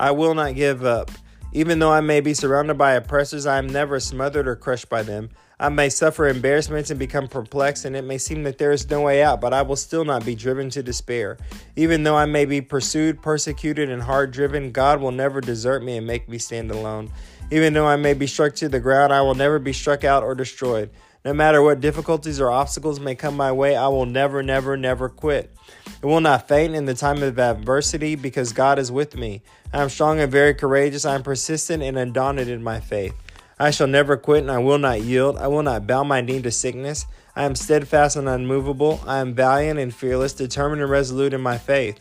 I will not give up. Even though I may be surrounded by oppressors, I am never smothered or crushed by them. I may suffer embarrassments and become perplexed, and it may seem that there is no way out, but I will still not be driven to despair. Even though I may be pursued, persecuted, and hard driven, God will never desert me and make me stand alone. Even though I may be struck to the ground, I will never be struck out or destroyed. No matter what difficulties or obstacles may come my way, I will never, never, never quit. I will not faint in the time of adversity because God is with me. I am strong and very courageous. I am persistent and undaunted in my faith. I shall never quit and I will not yield. I will not bow my knee to sickness. I am steadfast and unmovable. I am valiant and fearless, determined and resolute in my faith.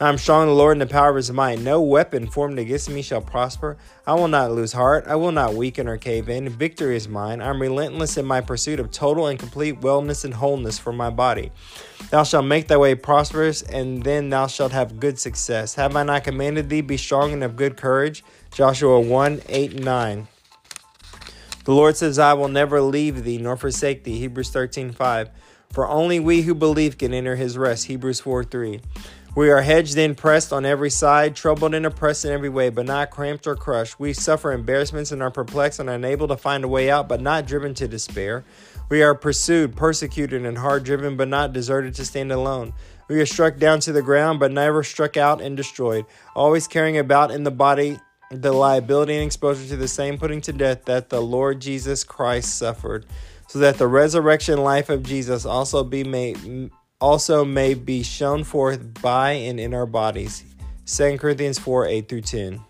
I am strong in the Lord and the power of his might. No weapon formed against me shall prosper. I will not lose heart. I will not weaken or cave in. Victory is mine. I am relentless in my pursuit of total and complete wellness and wholeness for my body. Thou shalt make thy way prosperous, and then thou shalt have good success. Have I not commanded thee, be strong and of good courage? Joshua 1 8 9. The Lord says, I will never leave thee nor forsake thee. Hebrews 13 5. For only we who believe can enter his rest. Hebrews 4 3. We are hedged in, pressed on every side, troubled and oppressed in every way, but not cramped or crushed. We suffer embarrassments and are perplexed and unable to find a way out, but not driven to despair. We are pursued, persecuted, and hard driven, but not deserted to stand alone. We are struck down to the ground, but never struck out and destroyed, always carrying about in the body the liability and exposure to the same putting to death that the Lord Jesus Christ suffered, so that the resurrection life of Jesus also be made also may be shown forth by and in our bodies. 2 Corinthians 4 8 through 10.